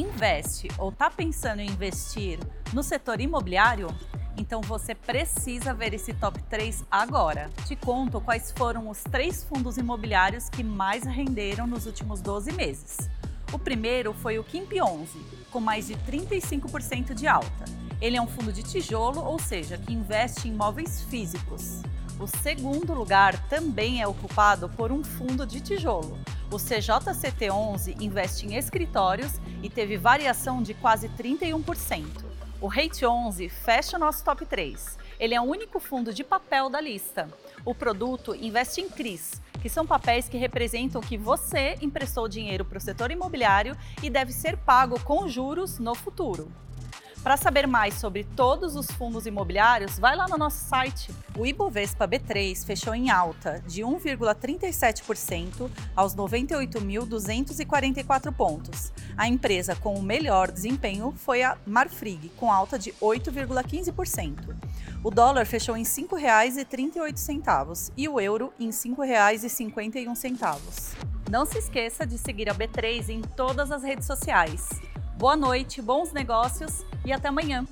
investe ou está pensando em investir no setor imobiliário? Então você precisa ver esse top 3 agora. Te conto quais foram os três fundos imobiliários que mais renderam nos últimos 12 meses. O primeiro foi o Kimp 11, com mais de 35% de alta. Ele é um fundo de tijolo, ou seja, que investe em imóveis físicos. O segundo lugar também é ocupado por um fundo de tijolo. O CJCT11 investe em escritórios e teve variação de quase 31%. O Rate 11 fecha nosso top 3. Ele é o único fundo de papel da lista. O produto investe em CRIs, que são papéis que representam que você emprestou dinheiro para o setor imobiliário e deve ser pago com juros no futuro. Para saber mais sobre todos os fundos imobiliários, vai lá no nosso site. O Ibovespa B3 fechou em alta de 1,37% aos 98.244 pontos. A empresa com o melhor desempenho foi a Marfrig, com alta de 8,15%. O dólar fechou em R$ 5,38 e o euro em R$ 5,51. Não se esqueça de seguir a B3 em todas as redes sociais. Boa noite, bons negócios e até amanhã.